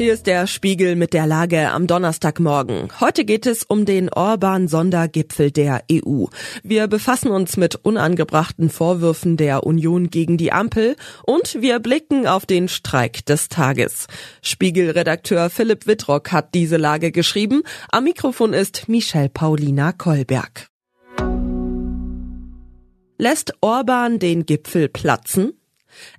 Hier ist der Spiegel mit der Lage am Donnerstagmorgen. Heute geht es um den Orban-Sondergipfel der EU. Wir befassen uns mit unangebrachten Vorwürfen der Union gegen die Ampel und wir blicken auf den Streik des Tages. Spiegelredakteur Philipp Wittrock hat diese Lage geschrieben. Am Mikrofon ist Michelle Paulina Kolberg. Lässt Orban den Gipfel platzen?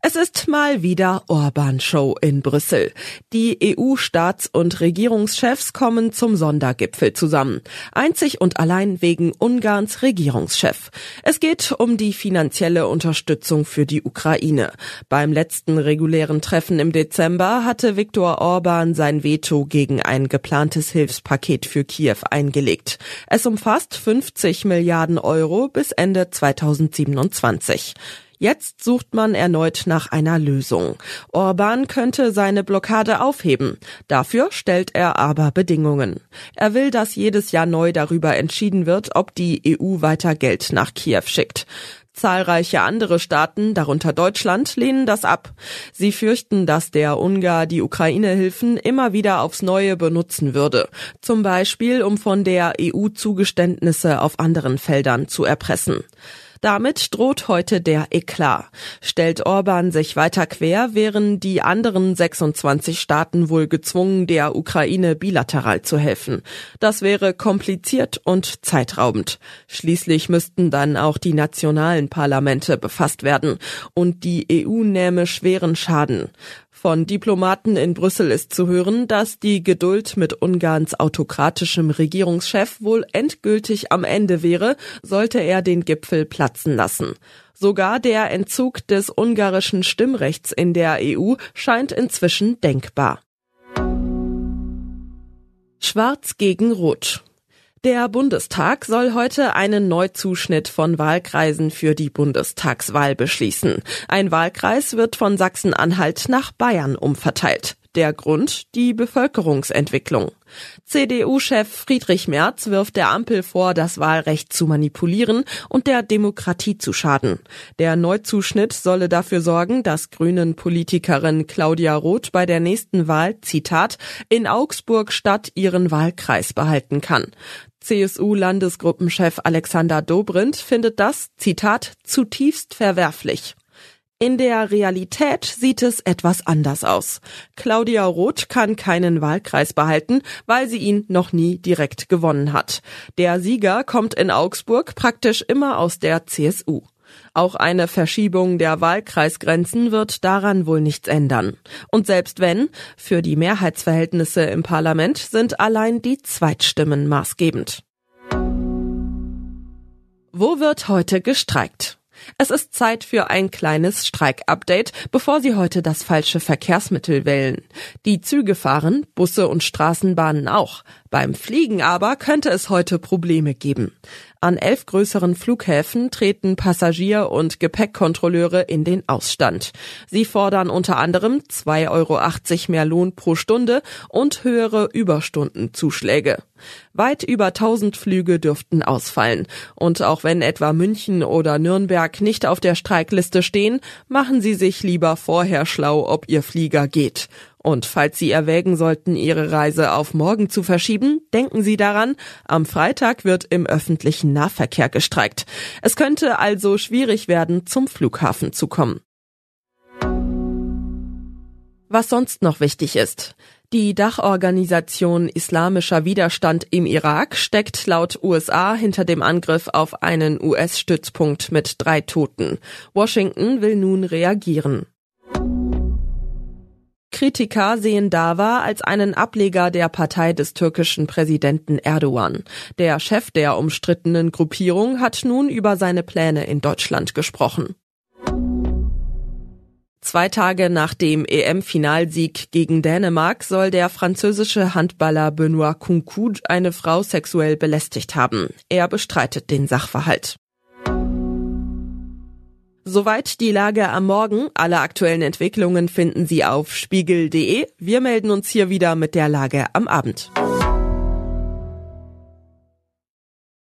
Es ist mal wieder Orban-Show in Brüssel. Die EU-Staats- und Regierungschefs kommen zum Sondergipfel zusammen. Einzig und allein wegen Ungarns Regierungschef. Es geht um die finanzielle Unterstützung für die Ukraine. Beim letzten regulären Treffen im Dezember hatte Viktor Orban sein Veto gegen ein geplantes Hilfspaket für Kiew eingelegt. Es umfasst 50 Milliarden Euro bis Ende 2027. Jetzt sucht man erneut nach einer Lösung. Orban könnte seine Blockade aufheben. Dafür stellt er aber Bedingungen. Er will, dass jedes Jahr neu darüber entschieden wird, ob die EU weiter Geld nach Kiew schickt. Zahlreiche andere Staaten, darunter Deutschland, lehnen das ab. Sie fürchten, dass der Ungar die Ukraine-Hilfen immer wieder aufs Neue benutzen würde. Zum Beispiel, um von der EU Zugeständnisse auf anderen Feldern zu erpressen. Damit droht heute der Eklat. Stellt Orban sich weiter quer, wären die anderen 26 Staaten wohl gezwungen, der Ukraine bilateral zu helfen. Das wäre kompliziert und zeitraubend. Schließlich müssten dann auch die nationalen Parlamente befasst werden und die EU nähme schweren Schaden. Von Diplomaten in Brüssel ist zu hören, dass die Geduld mit Ungarns autokratischem Regierungschef wohl endgültig am Ende wäre, sollte er den Gipfel platzen lassen. Sogar der Entzug des ungarischen Stimmrechts in der EU scheint inzwischen denkbar. Schwarz gegen Rot. Der Bundestag soll heute einen Neuzuschnitt von Wahlkreisen für die Bundestagswahl beschließen. Ein Wahlkreis wird von Sachsen-Anhalt nach Bayern umverteilt. Der Grund die Bevölkerungsentwicklung. CDU-Chef Friedrich Merz wirft der Ampel vor, das Wahlrecht zu manipulieren und der Demokratie zu schaden. Der Neuzuschnitt solle dafür sorgen, dass grünen Politikerin Claudia Roth bei der nächsten Wahl, Zitat, in Augsburg Stadt ihren Wahlkreis behalten kann. CSU-Landesgruppenchef Alexander Dobrindt findet das, Zitat, zutiefst verwerflich. In der Realität sieht es etwas anders aus. Claudia Roth kann keinen Wahlkreis behalten, weil sie ihn noch nie direkt gewonnen hat. Der Sieger kommt in Augsburg praktisch immer aus der CSU. Auch eine Verschiebung der Wahlkreisgrenzen wird daran wohl nichts ändern. Und selbst wenn, für die Mehrheitsverhältnisse im Parlament sind allein die Zweitstimmen maßgebend. Wo wird heute gestreikt? Es ist Zeit für ein kleines Streikupdate, bevor Sie heute das falsche Verkehrsmittel wählen. Die Züge fahren, Busse und Straßenbahnen auch. Beim Fliegen aber könnte es heute Probleme geben. An elf größeren Flughäfen treten Passagier- und Gepäckkontrolleure in den Ausstand. Sie fordern unter anderem 2,80 Euro mehr Lohn pro Stunde und höhere Überstundenzuschläge. Weit über 1000 Flüge dürften ausfallen. Und auch wenn etwa München oder Nürnberg nicht auf der Streikliste stehen, machen Sie sich lieber vorher schlau, ob Ihr Flieger geht. Und falls Sie erwägen sollten, Ihre Reise auf morgen zu verschieben, denken Sie daran, am Freitag wird im öffentlichen Nahverkehr gestreikt. Es könnte also schwierig werden, zum Flughafen zu kommen. Was sonst noch wichtig ist. Die Dachorganisation Islamischer Widerstand im Irak steckt laut USA hinter dem Angriff auf einen US-Stützpunkt mit drei Toten. Washington will nun reagieren. Kritiker sehen Dava als einen Ableger der Partei des türkischen Präsidenten Erdogan. Der Chef der umstrittenen Gruppierung hat nun über seine Pläne in Deutschland gesprochen. Zwei Tage nach dem EM-Finalsieg gegen Dänemark soll der französische Handballer Benoit Kunku eine Frau sexuell belästigt haben. Er bestreitet den Sachverhalt. Soweit die Lage am Morgen. Alle aktuellen Entwicklungen finden Sie auf spiegel.de. Wir melden uns hier wieder mit der Lage am Abend.